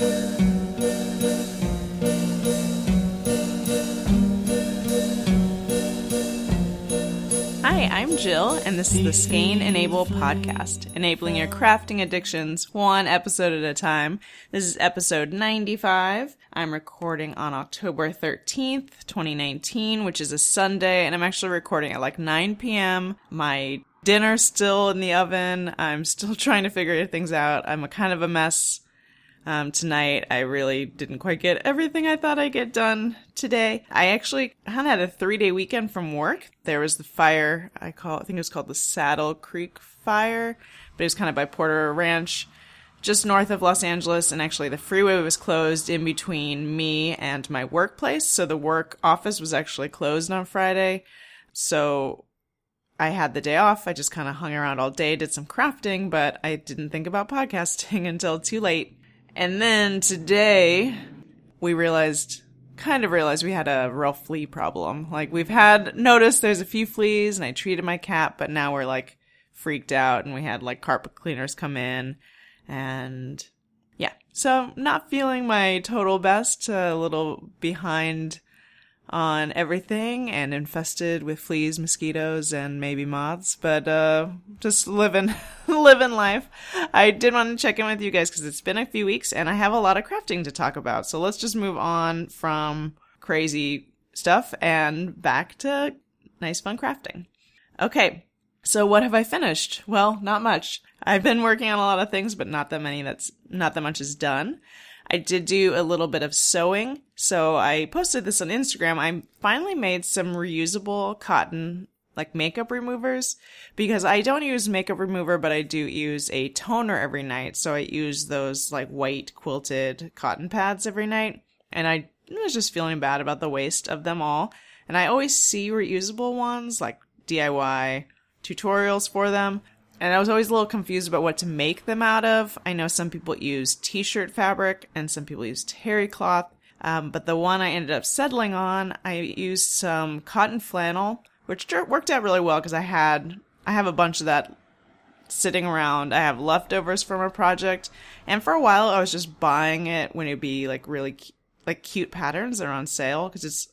Hi, I'm Jill, and this is the Skein Enable podcast, enabling your crafting addictions one episode at a time. This is episode 95. I'm recording on October 13th, 2019, which is a Sunday, and I'm actually recording at like 9 p.m. My dinner's still in the oven. I'm still trying to figure things out. I'm a kind of a mess. Um, tonight, I really didn't quite get everything I thought I'd get done today. I actually kind of had a three day weekend from work. There was the fire, I call, I think it was called the Saddle Creek Fire, but it was kind of by Porter Ranch, just north of Los Angeles. And actually, the freeway was closed in between me and my workplace. So the work office was actually closed on Friday. So I had the day off. I just kind of hung around all day, did some crafting, but I didn't think about podcasting until too late. And then today we realized, kind of realized we had a real flea problem. Like we've had noticed there's a few fleas and I treated my cat, but now we're like freaked out and we had like carpet cleaners come in and yeah. So not feeling my total best, a little behind on everything and infested with fleas, mosquitoes, and maybe moths, but uh, just living living life. I did want to check in with you guys because it's been a few weeks and I have a lot of crafting to talk about. So let's just move on from crazy stuff and back to nice fun crafting. Okay. So what have I finished? Well, not much. I've been working on a lot of things, but not that many that's not that much is done. I did do a little bit of sewing. So I posted this on Instagram. I finally made some reusable cotton like makeup removers because I don't use makeup remover, but I do use a toner every night. So I use those like white quilted cotton pads every night. And I was just feeling bad about the waste of them all. And I always see reusable ones like DIY tutorials for them, and I was always a little confused about what to make them out of. I know some people use t-shirt fabric and some people use terry cloth. Um, but the one I ended up settling on, I used some cotton flannel, which worked out really well because I had, I have a bunch of that sitting around. I have leftovers from a project. And for a while, I was just buying it when it'd be like really, like cute patterns that are on sale because it's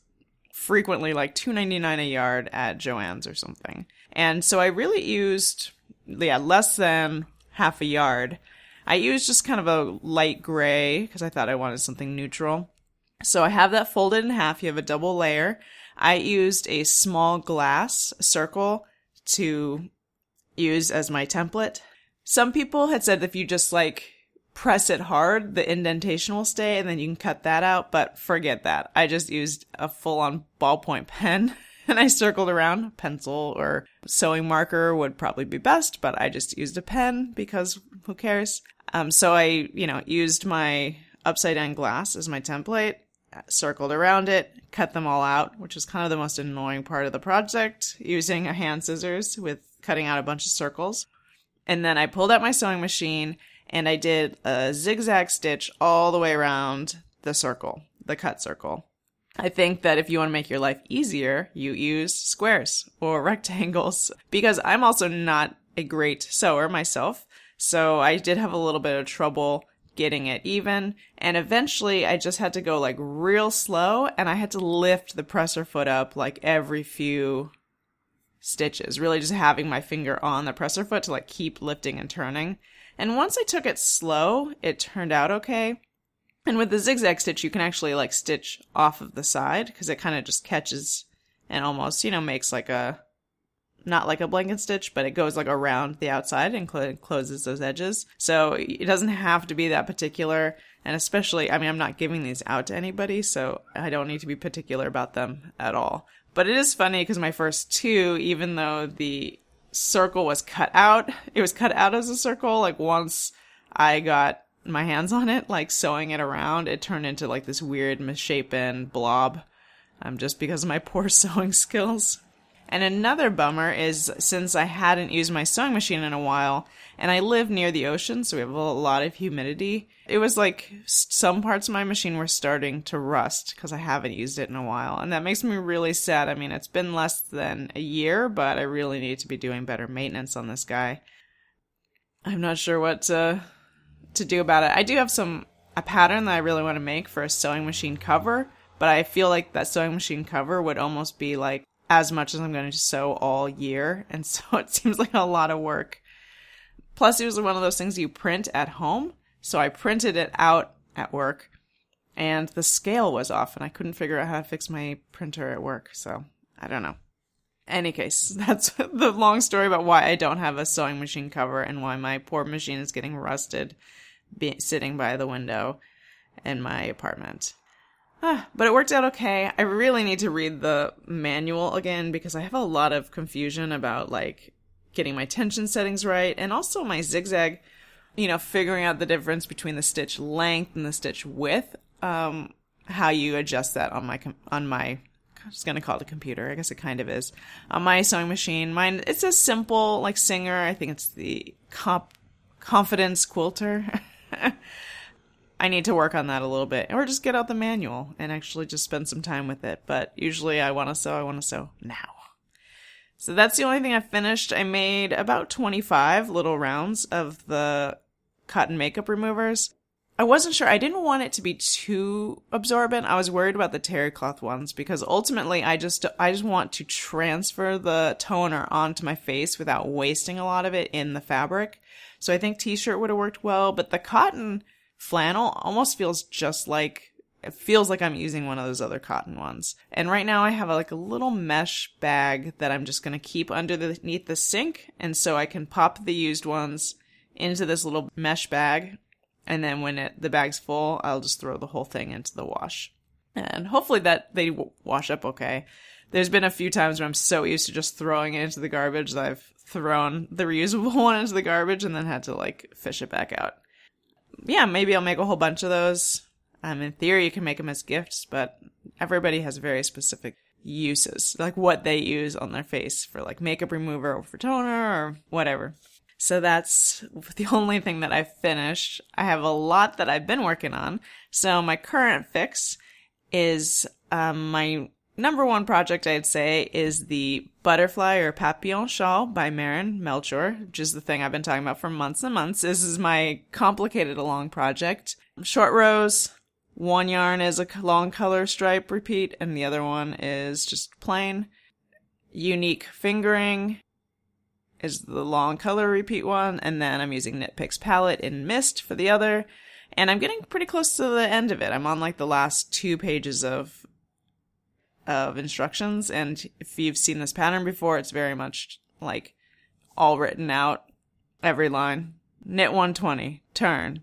frequently like two ninety nine a yard at Joann's or something. And so I really used yeah, less than half a yard. I used just kind of a light gray because I thought I wanted something neutral. So I have that folded in half. You have a double layer. I used a small glass circle to use as my template. Some people had said if you just like press it hard, the indentation will stay and then you can cut that out, but forget that. I just used a full on ballpoint pen and I circled around. Pencil or sewing marker would probably be best, but I just used a pen because who cares? Um, so I, you know, used my upside down glass as my template, circled around it, cut them all out, which was kind of the most annoying part of the project, using a hand scissors with cutting out a bunch of circles. And then I pulled out my sewing machine and I did a zigzag stitch all the way around the circle, the cut circle. I think that if you want to make your life easier, you use squares or rectangles because I'm also not a great sewer myself. So I did have a little bit of trouble getting it even. And eventually I just had to go like real slow and I had to lift the presser foot up like every few stitches, really just having my finger on the presser foot to like keep lifting and turning. And once I took it slow, it turned out okay. And with the zigzag stitch, you can actually like stitch off of the side because it kind of just catches and almost, you know, makes like a, not like a blanket stitch, but it goes like around the outside and cl- closes those edges. So it doesn't have to be that particular. And especially, I mean, I'm not giving these out to anybody, so I don't need to be particular about them at all. But it is funny because my first two, even though the circle was cut out, it was cut out as a circle. Like once I got my hands on it, like sewing it around, it turned into like this weird misshapen blob. Um, just because of my poor sewing skills. And another bummer is since I hadn't used my sewing machine in a while, and I live near the ocean, so we have a lot of humidity. It was like some parts of my machine were starting to rust because I haven't used it in a while. And that makes me really sad. I mean, it's been less than a year, but I really need to be doing better maintenance on this guy. I'm not sure what uh, to do about it. I do have some a pattern that I really want to make for a sewing machine cover, but I feel like that sewing machine cover would almost be like as much as I'm going to sew all year. And so it seems like a lot of work. Plus, it was one of those things you print at home. So I printed it out at work and the scale was off and I couldn't figure out how to fix my printer at work. So I don't know. Any case, that's the long story about why I don't have a sewing machine cover and why my poor machine is getting rusted sitting by the window in my apartment. Ah, but it worked out okay. I really need to read the manual again because I have a lot of confusion about like getting my tension settings right and also my zigzag, you know, figuring out the difference between the stitch length and the stitch width. Um, how you adjust that on my com- on my I'm just gonna call it a computer. I guess it kind of is. On my sewing machine, mine it's a simple like Singer. I think it's the comp confidence quilter. I need to work on that a little bit, or just get out the manual and actually just spend some time with it. But usually, I want to sew. I want to sew now. So that's the only thing I finished. I made about 25 little rounds of the cotton makeup removers. I wasn't sure. I didn't want it to be too absorbent. I was worried about the terry cloth ones because ultimately I just I just want to transfer the toner onto my face without wasting a lot of it in the fabric. So I think t-shirt would have worked well, but the cotton flannel almost feels just like it feels like I'm using one of those other cotton ones. And right now I have a, like a little mesh bag that I'm just going to keep underneath the sink. And so I can pop the used ones into this little mesh bag. And then when it, the bag's full, I'll just throw the whole thing into the wash. And hopefully that they wash up okay. There's been a few times where I'm so used to just throwing it into the garbage that I've thrown the reusable one into the garbage and then had to like fish it back out. Yeah, maybe I'll make a whole bunch of those. Um, in theory, you can make them as gifts, but everybody has very specific uses, like what they use on their face for like makeup remover or for toner or whatever. So that's the only thing that I've finished. I have a lot that I've been working on. So my current fix is um, my number one project I'd say is the Butterfly or Papillon Shawl by Marin Melchior, which is the thing I've been talking about for months and months. This is my complicated along project. Short rows, one yarn is a long color stripe repeat, and the other one is just plain. Unique fingering is the long color repeat one, and then I'm using Knit Picks palette in Mist for the other. And I'm getting pretty close to the end of it. I'm on like the last two pages of of instructions, and if you've seen this pattern before, it's very much like all written out, every line. Knit 120, turn,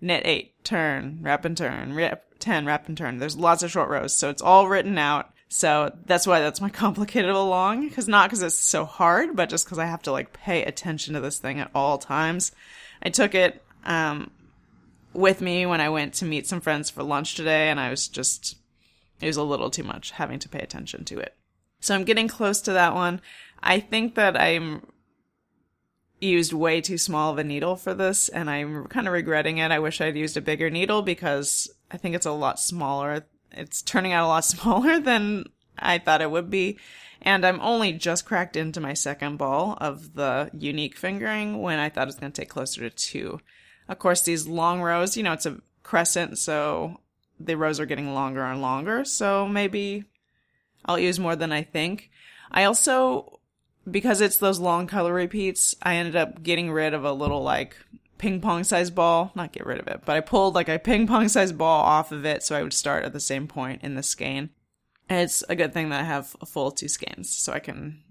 knit 8, turn, wrap and turn, wrap 10, wrap and turn. There's lots of short rows, so it's all written out. So that's why that's my complicated along, because not because it's so hard, but just because I have to like pay attention to this thing at all times. I took it um, with me when I went to meet some friends for lunch today, and I was just it was a little too much having to pay attention to it. So I'm getting close to that one. I think that I'm used way too small of a needle for this and I'm kind of regretting it. I wish I'd used a bigger needle because I think it's a lot smaller. It's turning out a lot smaller than I thought it would be. And I'm only just cracked into my second ball of the unique fingering when I thought it was going to take closer to two. Of course, these long rows, you know, it's a crescent, so the rows are getting longer and longer. So maybe I'll use more than I think. I also because it's those long color repeats, I ended up getting rid of a little like ping pong size ball. Not get rid of it, but I pulled like a ping pong size ball off of it so I would start at the same point in the skein. And it's a good thing that I have a full two skeins so I can,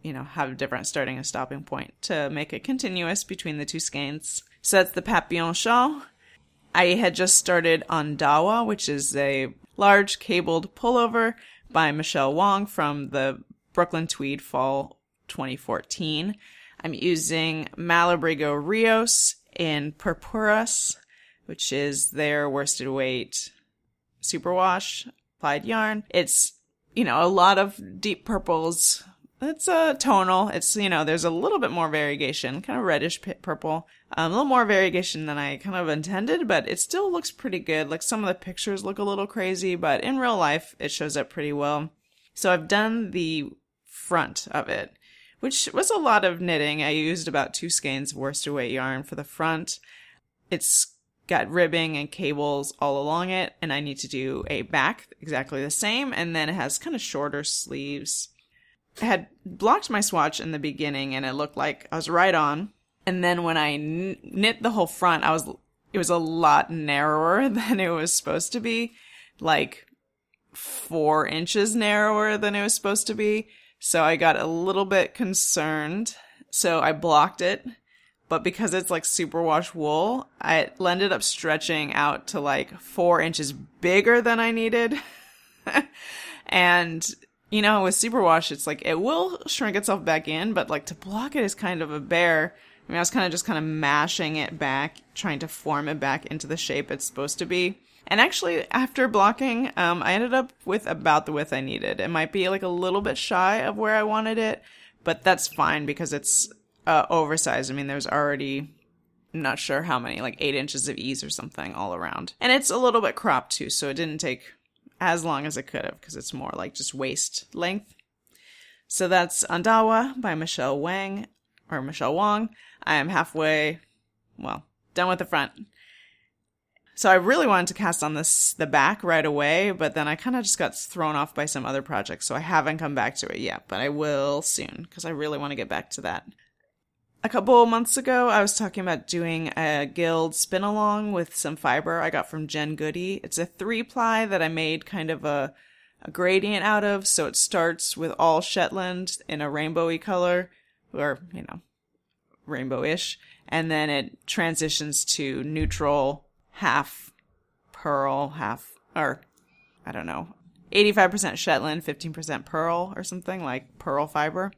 you know, have a different starting and stopping point to make it continuous between the two skeins. So that's the Papillon shawl. I had just started on Dawa, which is a large cabled pullover by Michelle Wong from the Brooklyn Tweed Fall 2014. I'm using Malabrigo Rios in Purpuras, which is their worsted weight superwash applied yarn. It's, you know, a lot of deep purples. It's a tonal. It's, you know, there's a little bit more variegation, kind of reddish purple. Um, a little more variegation than I kind of intended, but it still looks pretty good. Like some of the pictures look a little crazy, but in real life, it shows up pretty well. So I've done the front of it, which was a lot of knitting. I used about two skeins of worsted weight yarn for the front. It's got ribbing and cables all along it, and I need to do a back exactly the same, and then it has kind of shorter sleeves. I had blocked my swatch in the beginning, and it looked like I was right on. And then when I kn- knit the whole front, I was it was a lot narrower than it was supposed to be, like four inches narrower than it was supposed to be. So I got a little bit concerned. So I blocked it but because it's like superwash wool, I ended up stretching out to like four inches bigger than I needed. and you know, with superwash, it's like it will shrink itself back in, but like to block it is kind of a bear. I mean, I was kind of just kind of mashing it back, trying to form it back into the shape it's supposed to be. And actually, after blocking, um, I ended up with about the width I needed. It might be like a little bit shy of where I wanted it, but that's fine because it's uh, oversized. I mean, there's already I'm not sure how many, like eight inches of ease or something all around. And it's a little bit cropped too, so it didn't take as long as it could have because it's more like just waist length. So that's Ondawa by Michelle Wang or Michelle Wong. I am halfway, well, done with the front. So I really wanted to cast on this the back right away, but then I kind of just got thrown off by some other projects, so I haven't come back to it yet, but I will soon because I really want to get back to that a couple months ago, I was talking about doing a guild spin along with some fiber I got from Jen Goody. It's a three ply that I made kind of a, a gradient out of. So it starts with all Shetland in a rainbowy color, or, you know, rainbow-ish. And then it transitions to neutral, half pearl, half, or, I don't know, 85% Shetland, 15% pearl or something like pearl fiber.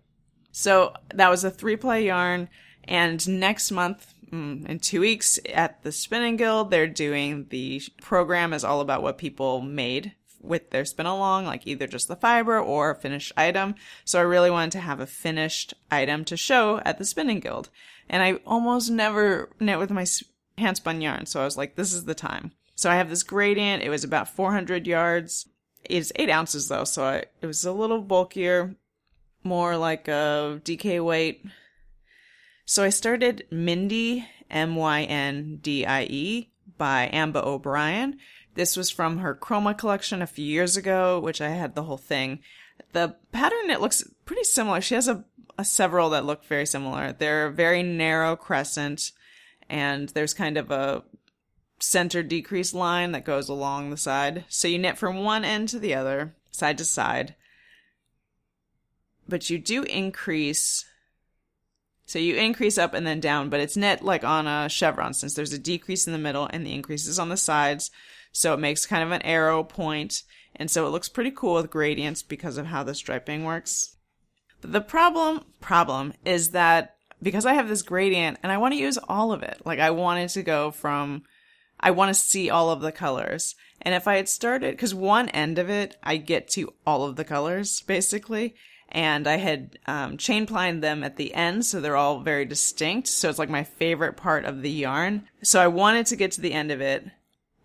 So that was a three ply yarn. And next month, mm, in two weeks at the Spinning Guild, they're doing the program is all about what people made with their spin along, like either just the fiber or a finished item. So I really wanted to have a finished item to show at the Spinning Guild. And I almost never knit with my hand spun yarn. So I was like, this is the time. So I have this gradient. It was about 400 yards. It's eight ounces though. So I, it was a little bulkier more like a DK weight. So I started Myndie, M Y N D I E, by Ambah O'Brien. This was from her Chroma collection a few years ago, which I had the whole thing. The pattern, it looks pretty similar. She has a, a several that look very similar. They're very narrow crescent, and there's kind of a center decrease line that goes along the side. So you knit from one end to the other, side to side but you do increase. So you increase up and then down, but it's knit like on a chevron since there's a decrease in the middle and the increases on the sides. So it makes kind of an arrow point, and so it looks pretty cool with gradients because of how the striping works. But the problem problem is that because I have this gradient and I want to use all of it. Like I wanted to go from I want to see all of the colors. And if I had started, because one end of it, I get to all of the colors, basically and I had um, chain plied them at the end, so they're all very distinct. So it's like my favorite part of the yarn. So I wanted to get to the end of it.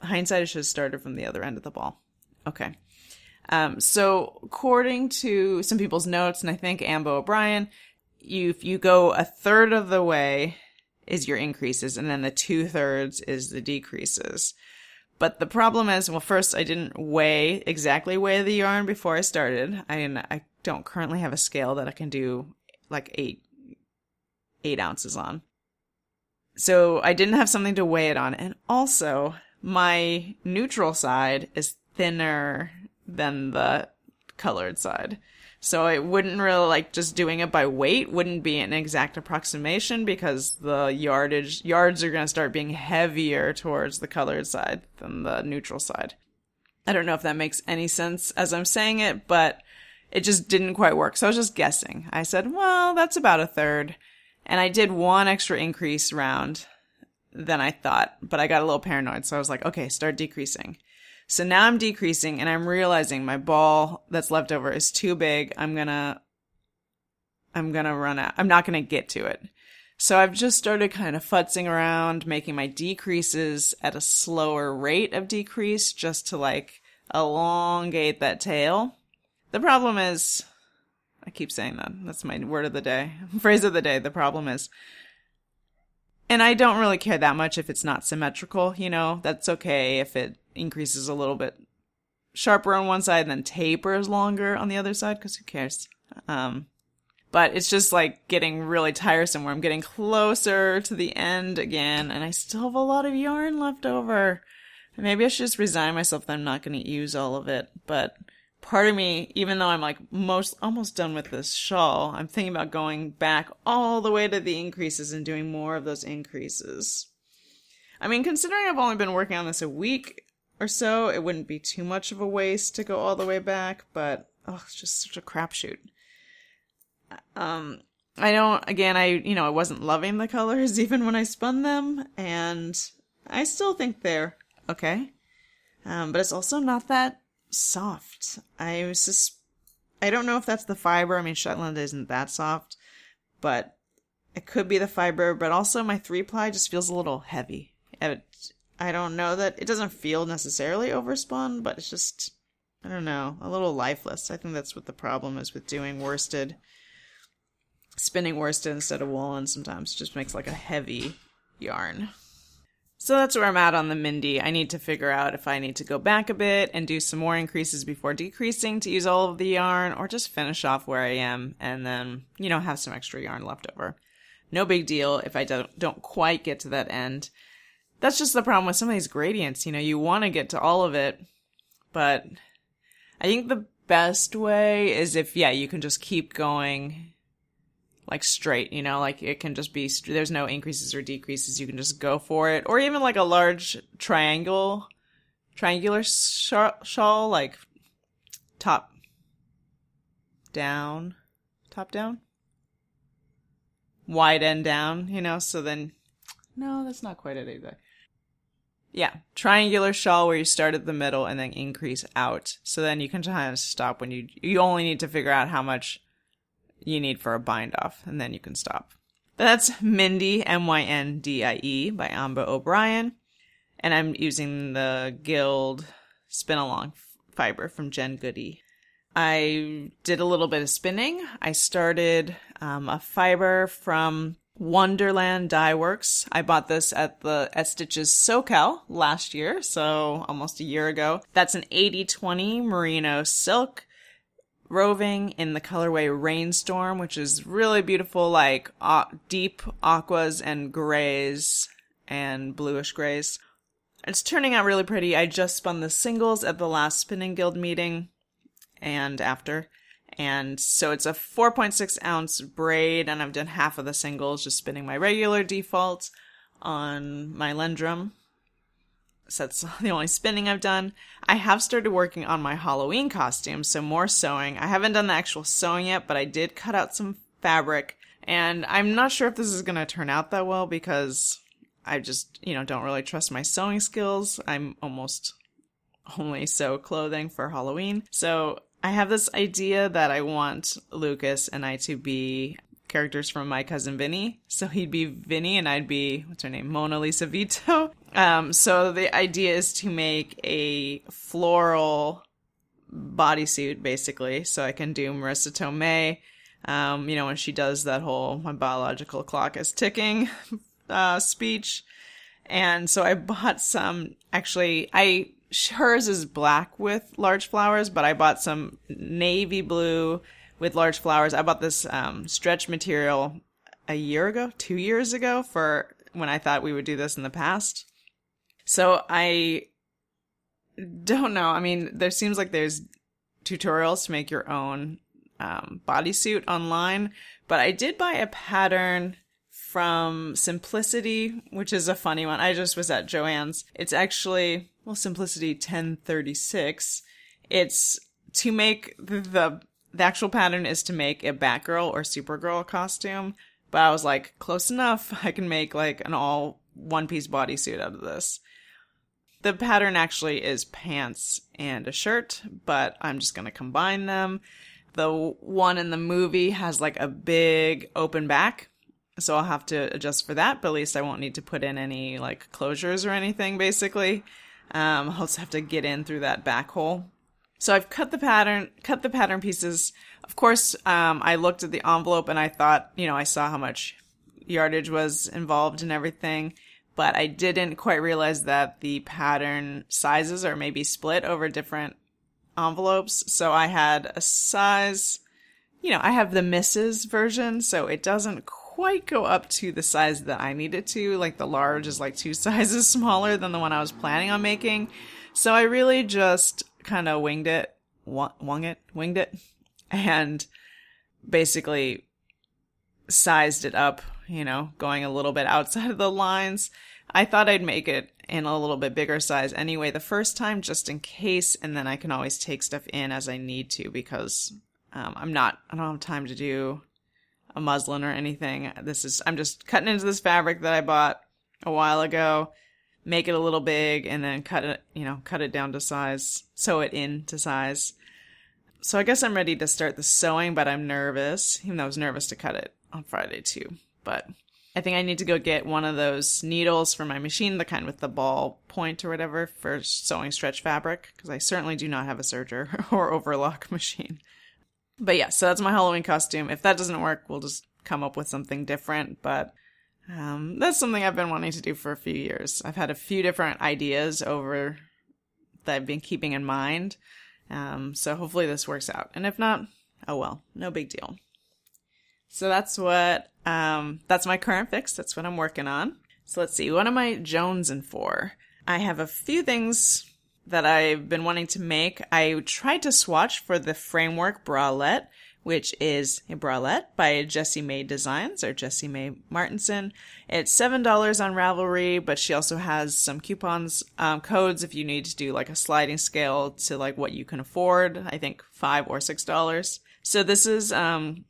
Hindsight, I should have started from the other end of the ball. Okay. Um, so according to some people's notes, and I think Ambah O'Brien, you if you go a third of the way is your increases, and then the two thirds is the decreases. But the problem is, well, first I didn't weigh exactly weigh the yarn before I started. I I don't currently have a scale that I can do like eight eight ounces on. So I didn't have something to weigh it on, and also my neutral side is thinner than the colored side. So it wouldn't really like just doing it by weight wouldn't be an exact approximation because the yardage yards are going to start being heavier towards the colored side than the neutral side. I don't know if that makes any sense as I'm saying it, but it just didn't quite work. So I was just guessing. I said, well, that's about a third. And I did one extra increase round than I thought, but I got a little paranoid. So I was like, okay, start decreasing. So now I'm decreasing and I'm realizing my ball that's left over is too big. I'm gonna, I'm gonna run out. I'm not gonna get to it. So I've just started kind of futzing around, making my decreases at a slower rate of decrease just to like elongate that tail. The problem is, I keep saying that. That's my word of the day, phrase of the day. The problem is, And I don't really care that much if it's not symmetrical, you know, that's okay if it increases a little bit sharper on one side and then tapers longer on the other side, because who cares? Um, but it's just like getting really tiresome where I'm getting closer to the end again and I still have a lot of yarn left over. Maybe I should just resign myself that I'm not going to use all of it, but part of me, even though I'm like most almost done with this shawl, I'm thinking about going back all the way to the increases and doing more of those increases. I mean, considering I've only been working on this a week or so, it wouldn't be too much of a waste to go all the way back, but oh, it's just such a crapshoot. Um, I don't, again, I, you know, I wasn't loving the colors even when I spun them, and I still think they're okay. Um, but it's also not that soft. I just, I don't know if that's the fiber. I mean, Shetland isn't that soft, but it could be the fiber. But also, my three ply just feels a little heavy. It, I don't know that it doesn't feel necessarily overspun, but it's just, I don't know, a little lifeless. I think that's what the problem is with doing worsted. Spinning worsted instead of woolen sometimes just makes like a heavy yarn. So that's where I'm at on the Myndie. I need to figure out if I need to go back a bit and do some more increases before decreasing to use all of the yarn or just finish off where I am and then, you know, have some extra yarn left over. No big deal if I don't, don't quite get to that end. That's just the problem with some of these gradients. You know, you want to get to all of it, but I think the best way is if, yeah, you can just keep going like straight, you know, like it can just be, there's no increases or decreases. You can just go for it. Or even like a large triangle, triangular shawl, like top down, top down, wide end down, you know, so then, no, that's not quite it either. Yeah, triangular shawl where you start at the middle and then increase out. So then you can kind of stop when you, you only need to figure out how much you need for a bind off, and then you can stop. That's Myndie, M Y N D I E, by Ambah O'Brien. And I'm using the Guild Spin Along fiber from Jen Goody. I did a little bit of spinning. I started um, a fiber from Wonderland Dye Works. I bought this at the at Stitches SoCal last year, so almost a year ago. That's an 80-20 merino silk roving in the colorway Rainstorm, which is really beautiful, like uh, deep aquas and grays and bluish grays. It's turning out really pretty. I just spun the singles at the last Spinning Guild meeting and after. And so it's a 4.6 ounce braid, and I've done half of the singles just spinning my regular default on my Lendrum so that's the only spinning I've done. I have started working on my Halloween costume, so more sewing. I haven't done the actual sewing yet, but I did cut out some fabric, and I'm not sure if this is going to turn out that well because I just, you know, don't really trust my sewing skills. I'm almost only sew clothing for Halloween. So I have this idea that I want Lucas and I to be characters from My Cousin Vinny. So he'd be Vinny and I'd be, what's her name? Mona Lisa Vito. Um, so the idea is to make a floral bodysuit, basically. So I can do Marisa Tomei, um, you know, when she does that whole my biological clock is ticking uh, speech. And so I bought some, actually, I, hers is black with large flowers, but I bought some navy blue with large flowers. I bought this um, stretch material a year ago, two years ago, for when I thought we would do this in the past. So I don't know. I mean, there seems like there's tutorials to make your own um, bodysuit online, but I did buy a pattern from Simplicity, which is a funny one. I just was at Joann's. It's actually, well, Simplicity 1036. It's to make the the actual pattern is to make a Batgirl or Supergirl costume, but I was like, close enough. I can make like an all one piece bodysuit out of this. The pattern actually is pants and a shirt, but I'm just going to combine them. The one in the movie has like a big open back, so I'll have to adjust for that, but at least I won't need to put in any like closures or anything basically. Um, I'll just have to get in through that back hole. So I've cut the pattern, cut the pattern pieces. Of course, um, I looked at the envelope and I thought, you know, I saw how much yardage was involved and everything, but I didn't quite realize that the pattern sizes are maybe split over different envelopes. So I had a size, you know, I have the Mrs. version, so it doesn't quite go up to the size that I need it to. Like the large is like two sizes smaller than the one I was planning on making. So I really just kind of winged it, wung it, winged it, and basically sized it up, you know, going a little bit outside of the lines. I thought I'd make it in a little bit bigger size anyway the first time just in case and then I can always take stuff in as I need to because um, I'm not I don't have time to do a muslin or anything. This is I'm just cutting into this fabric that I bought a while ago, make it a little big and then cut it, you know, cut it down to size, sew it in to size. So I guess I'm ready to start the sewing, but I'm nervous, even though I was nervous to cut it on Friday too. But I think I need to go get one of those needles for my machine, the kind with the ball point or whatever for sewing stretch fabric, because I certainly do not have a serger or overlock machine. But yeah, so that's my Halloween costume. If that doesn't work, we'll just come up with something different. But um, that's something I've been wanting to do for a few years. I've had a few different ideas over that I've been keeping in mind. Um, so hopefully this works out. And if not, oh well, no big deal. So that's what, um, that's my current fix. That's what I'm working on. So let's see. What am I jonesing for? I have a few things that I've been wanting to make. I tried to swatch for the framework bralette, which is a bralette by Jessie Maed Designs or Jessie May Martinson. It's seven dollars on Ravelry, but she also has some coupons, um, codes if you need to do like a sliding scale to like what you can afford. I think five or six dollars. So this is um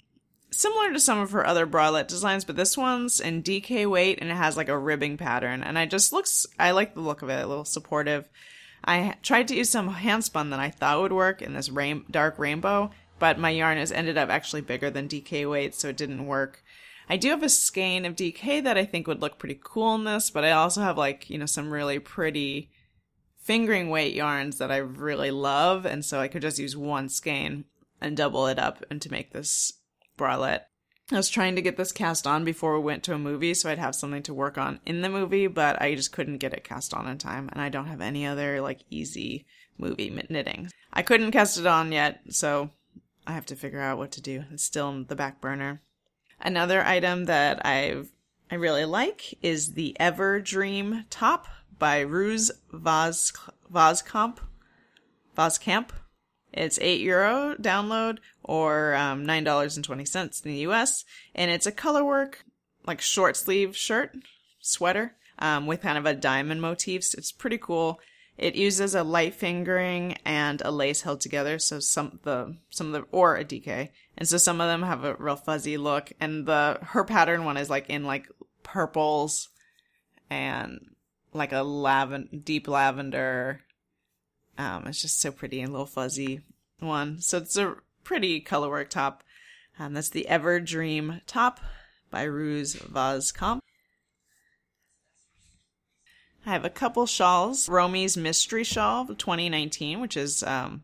similar to some of her other bralette designs, but this one's in DK weight and it has like a ribbing pattern. And I just looks, I like the look of it, a little supportive. I tried to use some handspun that I thought would work in this rain- dark rainbow, but my yarn has ended up actually bigger than DK weight, so it didn't work. I do have a skein of DK that I think would look pretty cool in this, but I also have like, you know, some really pretty fingering weight yarns that I really love, and so I could just use one skein and double it up and to make this bralette. I was trying to get this cast on before we went to a movie so I'd have something to work on in the movie, but I just couldn't get it cast on in time and I don't have any other like easy movie knitting. I couldn't cast it on yet, so I have to figure out what to do. It's still in the back burner. Another item that I've I really like is the Ever Dream top by Roos Vaz Vazkamp. Vazkamp. It's 8 euro download or um, $9.20 in the US. And it's a color work, like short sleeve shirt, sweater, um, with kind of a diamond motifs. It's pretty cool. It uses a light fingering and a lace held together. So some the some of the or a DK, and so some of them have a real fuzzy look. And the her pattern one is like in like purples and like a lavender, deep lavender um, it's just so pretty and little fuzzy one. So it's a pretty colorwork top. Um, that's the Ever Dream top by Roos Vazkamp. I have a couple shawls. Romi's Mystery Shawl 2019, which is um,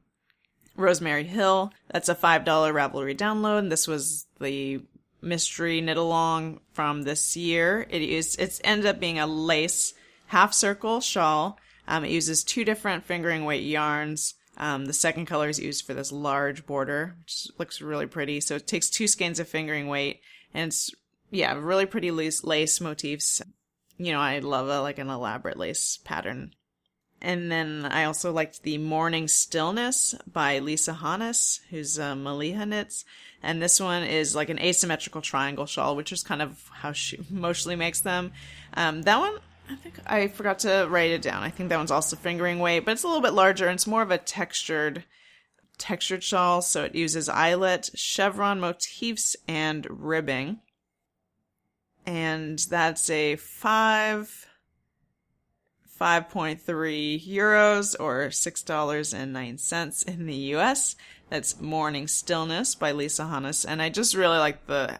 Rosemary Hill. That's a $5 Ravelry download. This was the mystery knit along from this year. It is it's ended up being a lace half circle shawl um, it uses two different fingering weight yarns. Um, the second color is used for this large border, which looks really pretty. So it takes two skeins of fingering weight, and it's yeah, really pretty lace, lace motifs. You know, I love a, like an elaborate lace pattern. And then I also liked the Morning Stillness by Lisa Hannes, who's uh, Maliha knits. And this one is like an asymmetrical triangle shawl, which is kind of how she mostly makes them. Um, that one I think I forgot to write it down. I think that one's also fingering weight, but it's a little bit larger and it's more of a textured textured shawl, so it uses eyelet, chevron motifs, and ribbing. And that's a five 5.3 euros or $6.09 in the US. That's Morning Stillness by Lisa Hannes. And I just really like the,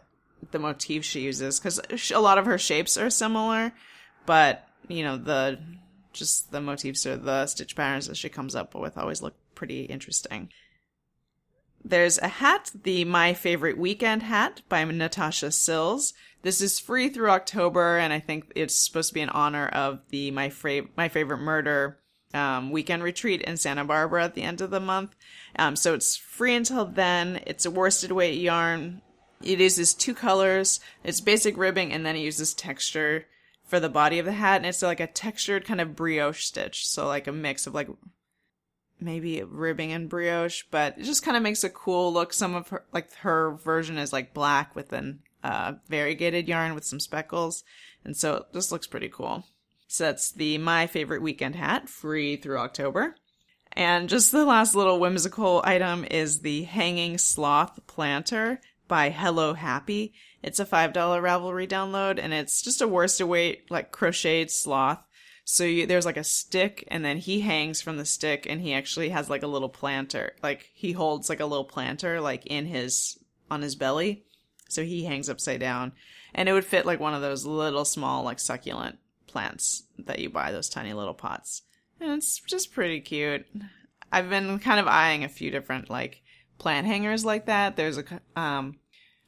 the motif she uses because a lot of her shapes are similar but you know the just the motifs or the stitch patterns that she comes up with always look pretty interesting. there's a hat, the My Favorite Weekend hat by Natasha Sills. This is free through October, and I think it's supposed to be in honor of the My, Fra- My Favorite Murder um, weekend retreat in Santa Barbara at the end of the month. Um, so it's free until then. It's a worsted weight yarn. It uses two colors. It's basic ribbing, and then it uses texture for the body of the hat, and it's like a textured kind of brioche stitch. So like a mix of like maybe ribbing and brioche, but it just kind of makes a cool look. Some of her like her version is like black with an uh, variegated yarn with some speckles, and so it just looks pretty cool. So that's the My Favorite Weekend hat, free through October. And just the last little whimsical item is the Hanging Sloth Planter by Hello Happy. It's a $5 Ravelry download and it's just a worsted weight, like crocheted sloth. So you, there's like a stick and then he hangs from the stick and he actually has like a little planter. Like he holds like a little planter like in his, on his belly. So he hangs upside down and it would fit like one of those little small like succulent plants that you buy, those tiny little pots. And it's just pretty cute. I've been kind of eyeing a few different like plant hangers like that. There's a, um,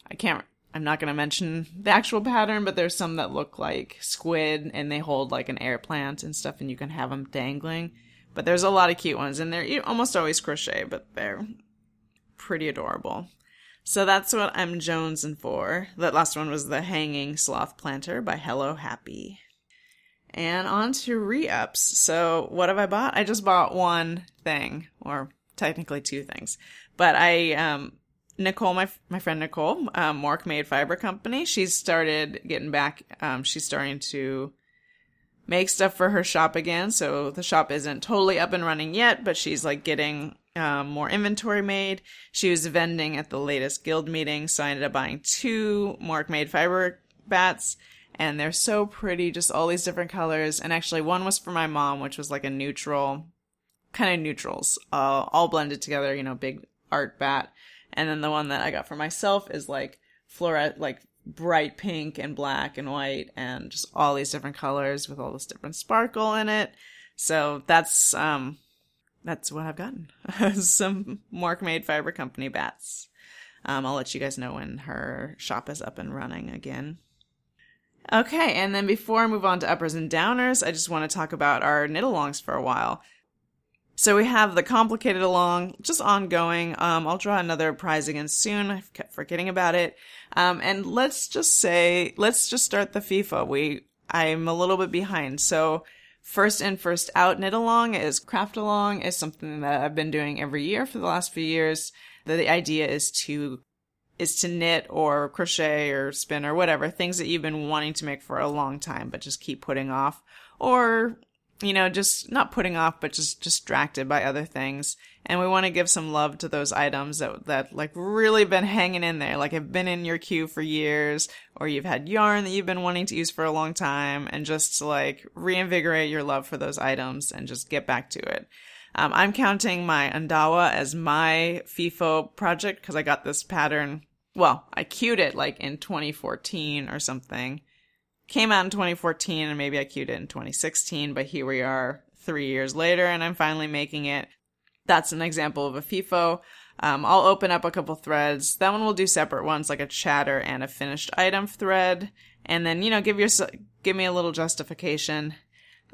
I can't, I'm not going to mention the actual pattern, but there's some that look like squid and they hold like an air plant and stuff and you can have them dangling. But there's a lot of cute ones and they're almost always crochet, but they're pretty adorable. So that's what I'm jonesing for. That last one was the Hanging Sloth Planter by Hello Happy. And on to re-ups. So what have I bought? I just bought one thing, or technically two things. But I, um, Nicole, my my friend Nicole, um, Mork Made Fiber Company, she's started getting back. Um, she's starting to make stuff for her shop again. So the shop isn't totally up and running yet, but she's like getting um, more inventory made. She was vending at the latest guild meeting, so I ended up buying two Mork Made Fiber bats and they're so pretty, just all these different colors. And actually, one was for my mom, which was like a neutral, kind of neutrals, uh, all blended together, you know, big art bat. And then the one that I got for myself is like fluorescent, like bright pink and black and white, and just all these different colors with all this different sparkle in it. So that's um, that's what I've gotten. Some Mork Made Fiber Company bats. Um, I'll let you guys know when her shop is up and running again. Okay, and then before I move on to uppers and downers, I just want to talk about our knit alongs for a while. So we have the complicated along, just ongoing. Um, I'll draw another prize again soon. I kept forgetting about it. Um, and let's just say, let's just start the FIFO. We, I'm a little bit behind. So first in, first out knit along is craft along is something that I've been doing every year for the last few years. The, the idea is to is to knit or crochet or spin or whatever, things that you've been wanting to make for a long time, but just keep putting off. Or, you know, just not putting off, but just distracted by other things. And we want to give some love to those items that, that like really been hanging in there, like have been in your queue for years, or you've had yarn that you've been wanting to use for a long time, and just like reinvigorate your love for those items and just get back to it. Um, I'm counting my Ondawa as my FIFO project because I got this pattern well, I queued it like in 2014 or something. Came out in 2014 and maybe I queued it in 2016, but here we are three years later and I'm finally making it. That's an example of a FIFO. Um, I'll open up a couple threads. That one we'll do separate ones like a chatter and a finished item thread. And then, you know, give your, give me a little justification.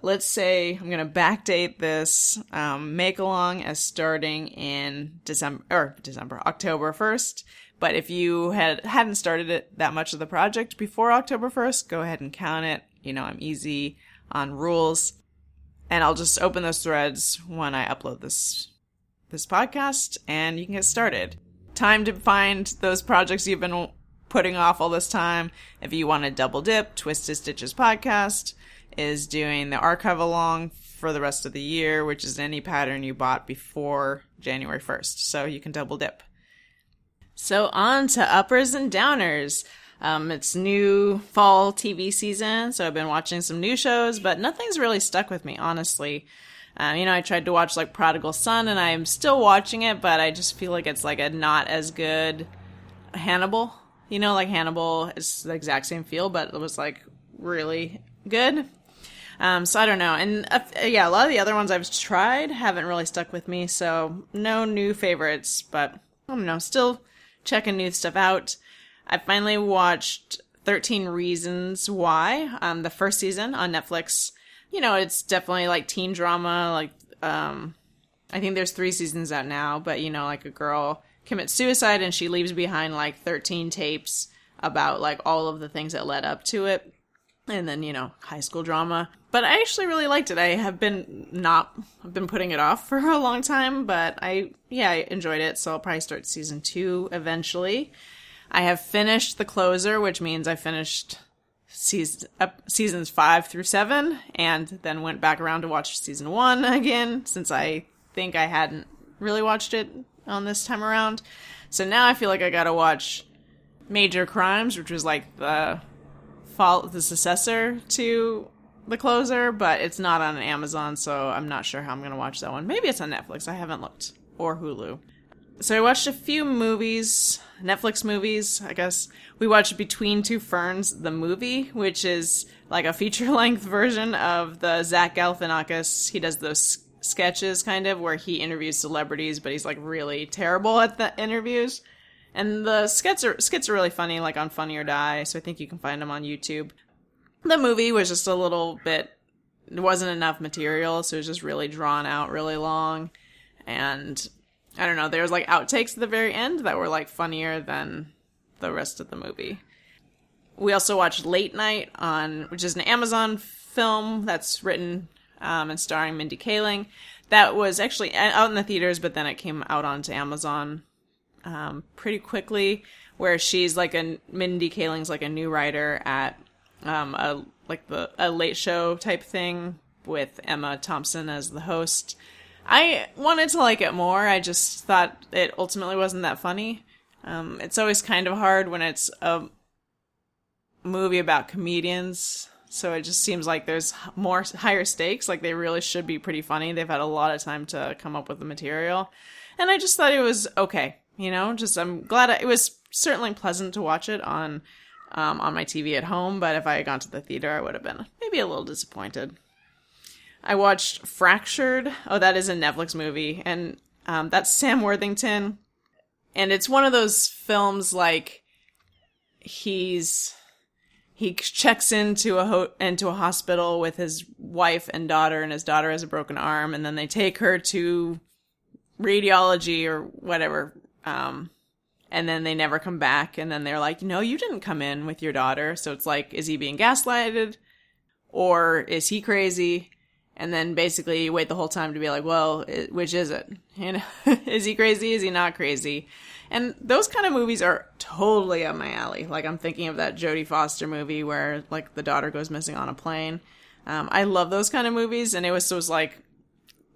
Let's say I'm going to backdate this, um, make along as starting in December, or December, October 1st. But if you had hadn't started it that much of the project before October 1st, go ahead and count it. You know, I'm easy on rules. And I'll just open those threads when I upload this this podcast and you can get started. Time to find those projects you've been putting off all this time. If you want to double dip, Twisted Stitches podcast is doing the archive along for the rest of the year, which is any pattern you bought before January 1st. So you can double dip. So on to uppers and downers. Um, it's new fall TV season, so I've been watching some new shows, but nothing's really stuck with me, honestly. Um, you know, I tried to watch like Prodigal Son, and I'm still watching it, but I just feel like it's like a not as good Hannibal. You know, like Hannibal is the exact same feel, but it was like really good. Um, so I don't know. And uh, yeah, a lot of the other ones I've tried haven't really stuck with me, so no new favorites, but I don't know, still checking new stuff out. I finally watched 13 Reasons Why, um, the first season on Netflix. You know, it's definitely like teen drama, like, um, I think there's three seasons out now, but you know, like a girl commits suicide and she leaves behind like 13 tapes about like all of the things that led up to it. And then, you know, high school drama. But I actually really liked it. I have been not, I've been putting it off for a long time, but I, yeah, I enjoyed it. So I'll probably start season two eventually. I have finished The Closer, which means I finished season, uh, seasons five through seven, and then went back around to watch season one again, since I think I hadn't really watched it on this time around. So now I feel like I gotta watch Major Crimes, which was like the fall, the successor to The Closer, but it's not on Amazon, so I'm not sure how I'm gonna watch that one. Maybe it's on Netflix. I haven't looked or Hulu. So I watched a few movies, Netflix movies, I guess. We watched Between Two Ferns, the movie, which is like a feature length version of the Zach Galifianakis. He does those sketches kind of where he interviews celebrities, but he's like really terrible at the interviews. And the skits are skits are really funny, like on Funny or Die. So I think you can find them on YouTube. The movie was just a little bit. There wasn't enough material, so it was just really drawn out, really long, and I don't know. There was like outtakes at the very end that were like funnier than the rest of the movie. We also watched Late Night on, which is an Amazon film that's written um, and starring Mindy Kaling. That was actually out in the theaters, but then it came out onto Amazon um, pretty quickly. Where she's like a Mindy Kaling's like a new writer at um, a like the a late show type thing with Emma Thompson as the host. I wanted to like it more. I just thought it ultimately wasn't that funny. Um, it's always kind of hard when it's a movie about comedians. So it just seems like there's more higher stakes. Like they really should be pretty funny. They've had a lot of time to come up with the material, and I just thought it was okay. You know, just I'm glad I, it was certainly pleasant to watch it on um, on my TV at home. But if I had gone to the theater, I would have been maybe a little disappointed. I watched Fractured. Oh, that is a Netflix movie, and um, that's Sam Worthington, and it's one of those films like he's he checks into a ho- into a hospital with his wife and daughter, and his daughter has a broken arm, and then they take her to radiology or whatever, um, and then they never come back, and then they're like, "No, you didn't come in with your daughter." So it's like, is he being gaslighted, or is he crazy? and then basically you wait the whole time to be like, well, it, which is it? You know, is he crazy? Is he not crazy? And those kind of movies are totally up my alley. Like I'm thinking of that Jodie Foster movie where like the daughter goes missing on a plane. Um, I love those kind of movies, and it was, it was like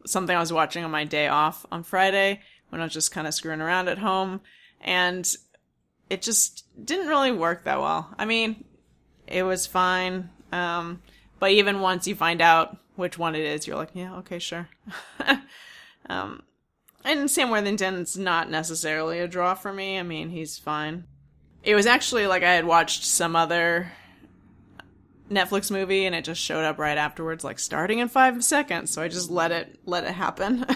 something I was watching on my day off on Friday when I was just kind of screwing around at home, and it just didn't really work that well. I mean, it was fine, um, but even once you find out which one it is, you're like, yeah, okay, sure. um, and Sam Worthington's not necessarily a draw for me. I mean, he's fine. It was actually like I had watched some other Netflix movie and it just showed up right afterwards, like starting in five seconds. So I just let it let it happen.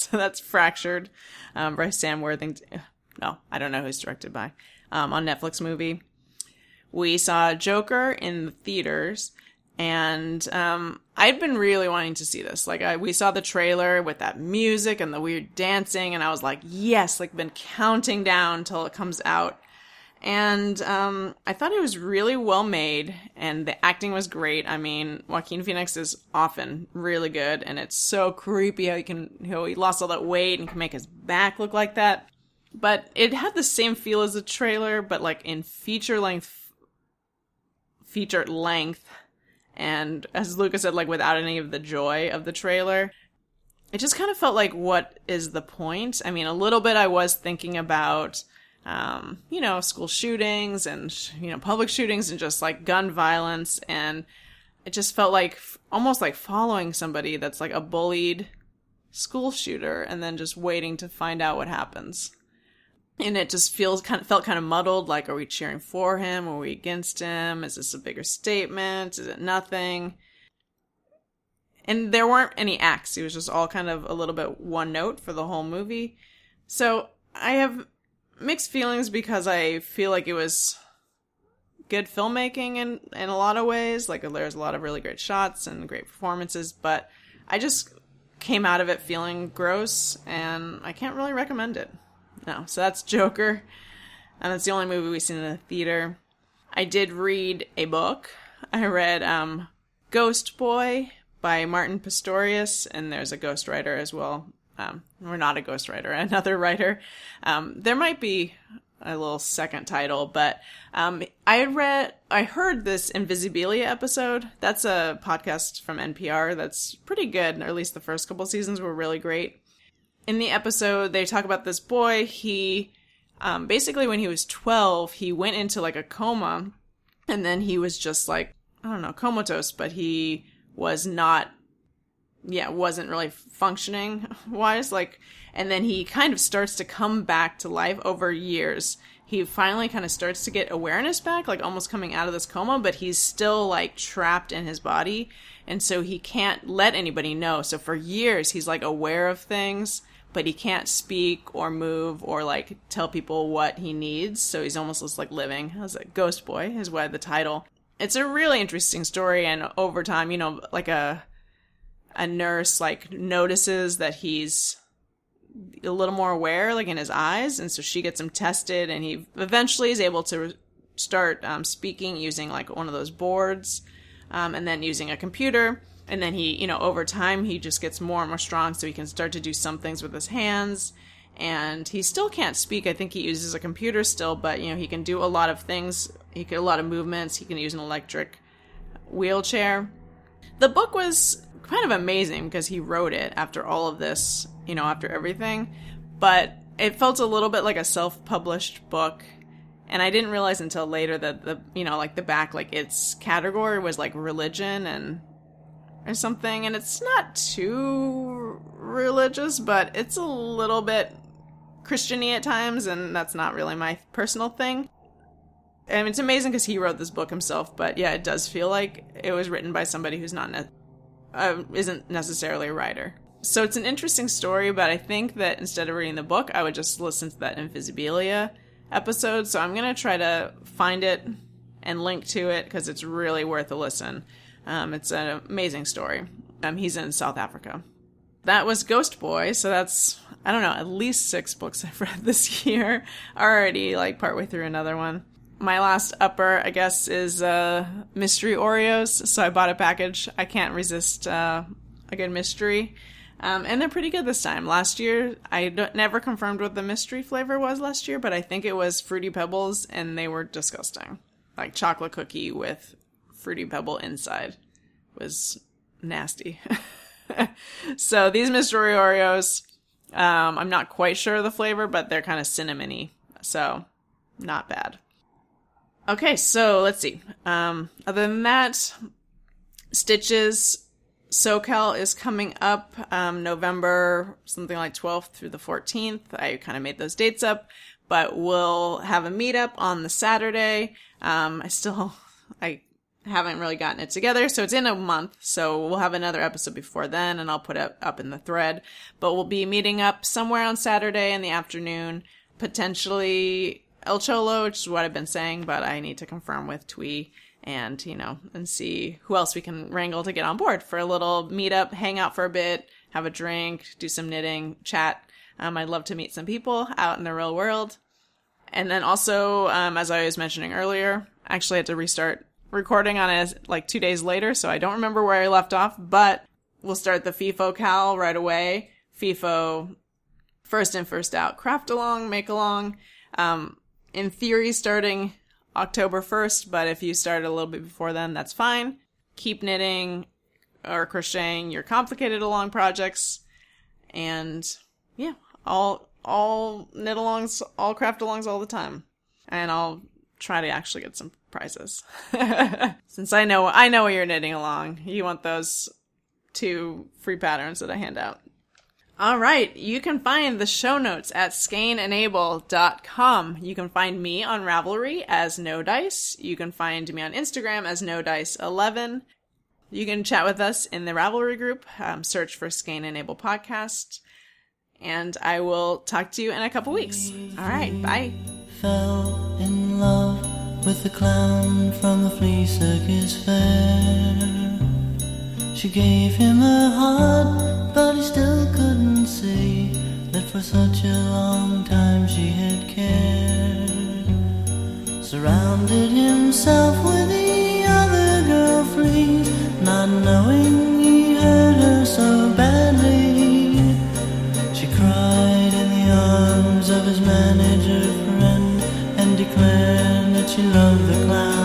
so that's Fractured um, by Sam Worthington. No, I don't know who's directed by. Um, on Netflix movie. We saw Joker in the theaters and um, I'd been really wanting to see this. Like, I, we saw the trailer with that music and the weird dancing, and I was like, yes, like, been counting down till it comes out. And um, I thought it was really well made, and the acting was great. I mean, Joaquin Phoenix is often really good, and it's so creepy how he can, how he lost all that weight and can make his back look like that. But it had the same feel as the trailer, but like in feature length, feature length and as Lucas said, like without any of the joy of the trailer, it just kind of felt like, what is the point? I mean, a little bit I was thinking about, um, you know, school shootings and, you know, public shootings and just like gun violence. And it just felt like almost like following somebody that's like a bullied school shooter and then just waiting to find out what happens. And it just feels kind of felt kind of muddled like are we cheering for him? Are we against him? Is this a bigger statement? Is it nothing? And there weren't any acts. It was just all kind of a little bit one note for the whole movie. So I have mixed feelings because I feel like it was good filmmaking in in a lot of ways. Like there's a lot of really great shots and great performances, but I just came out of it feeling gross, and I can't really recommend it. No, so that's Joker, and that's the only movie we've seen in the theater. I did read a book. I read um, Ghost Boy by Martin Pistorius, and there's a ghostwriter as well. Um, we're not a ghostwriter, another writer. Um, there might be a little second title, but um, I read, I heard this Invisibilia episode. That's a podcast from NPR that's pretty good, or at least the first couple seasons were really great. In the episode, they talk about this boy. He um, basically, when he was 12, he went into like a coma, and then he was just like, I don't know, comatose, but he was not yeah, wasn't really functioning wise. Like, and then he kind of starts to come back to life over years. He finally kind of starts to get awareness back, like almost coming out of this coma, but he's still like trapped in his body. And so he can't let anybody know. So for years, he's like aware of things, but he can't speak or move or like tell people what he needs. So he's almost just like living as a ghost boy, is why the title. It's a really interesting story. And over time, you know, like a, a nurse like notices that he's a little more aware like in his eyes and so she gets him tested and he eventually is able to start um, speaking using like one of those boards um, and then using a computer and then he you know over time he just gets more and more strong so he can start to do some things with his hands and he still can't speak. I think he uses a computer still but you know he can do a lot of things. He can a lot of movements. He can use an electric wheelchair. The book was kind of amazing because he wrote it after all of this, you know, after everything. But it felt a little bit like a self-published book, and I didn't realize until later that the, you know, like the back, like its category was like religion and or something, and it's not too religious, but it's a little bit Christiany at times, and that's not really my personal thing. And it's amazing because he wrote this book himself, but yeah, it does feel like it was written by somebody who's not uh, isn't necessarily a writer. So it's an interesting story, but I think that instead of reading the book, I would just listen to that Invisibilia episode. So I'm going to try to find it and link to it because it's really worth a listen. Um, it's an amazing story. Um, he's in South Africa. That was Ghost Boy, so that's, I don't know, at least six books I've read this year. Already, like, partway through another one my last upper, I guess, is uh, mystery Oreos. So I bought a package. I can't resist uh, a good mystery. Um, and they're pretty good this time. Last year, I never confirmed what the mystery flavor was last year, but I think it was Fruity Pebbles, and they were disgusting. Like chocolate cookie with Fruity Pebble inside was nasty. so these mystery Oreos, um, I'm not quite sure of the flavor, but they're kind of cinnamony. So not bad. Okay, so let's see. Um, other than that, Stitches SoCal is coming up um, November something like 12th through the 14th. I kind of made those dates up, but we'll have a meetup on the Saturday. Um, I still I haven't really gotten it together, so it's in a month. So we'll have another episode before then, and I'll put it up in the thread. But we'll be meeting up somewhere on Saturday in the afternoon, potentially El Cholo, which is what I've been saying, but I need to confirm with Twee and, you know, and see who else we can wrangle to get on board for a little meetup, hang out for a bit, have a drink, do some knitting, chat. Um, I'd love to meet some people out in the real world. And then also, um, as I was mentioning earlier, I actually had to restart recording on it like two days later, so I don't remember where I left off, but we'll start the FIFO Cal right away. FIFO, first in, first out, craft along, make along. Um, in theory starting October 1st, but if you start a little bit before then, that's fine. Keep knitting or crocheting your complicated along projects and yeah, all all knit alongs, all craft alongs all the time. And I'll try to actually get some prizes. Since I know I know what you're knitting along. You want those two free patterns that I hand out. All right. You can find the show notes at skaneandabel.com. You can find me on Ravelry as No Dice. You can find me on Instagram as No Dice 11. You can chat with us in the Ravelry group. Um, search for Skane and Abel podcast. and I will talk to you in a couple weeks. All right, bye. Fell in love with the clown from the flea circus fair. She gave him her heart, but he still couldn't see that for such a long time she had cared. Surrounded himself with the other girl fleas, not knowing he hurt her so badly. She cried in the arms of his manager friend and declared that she loved the clown.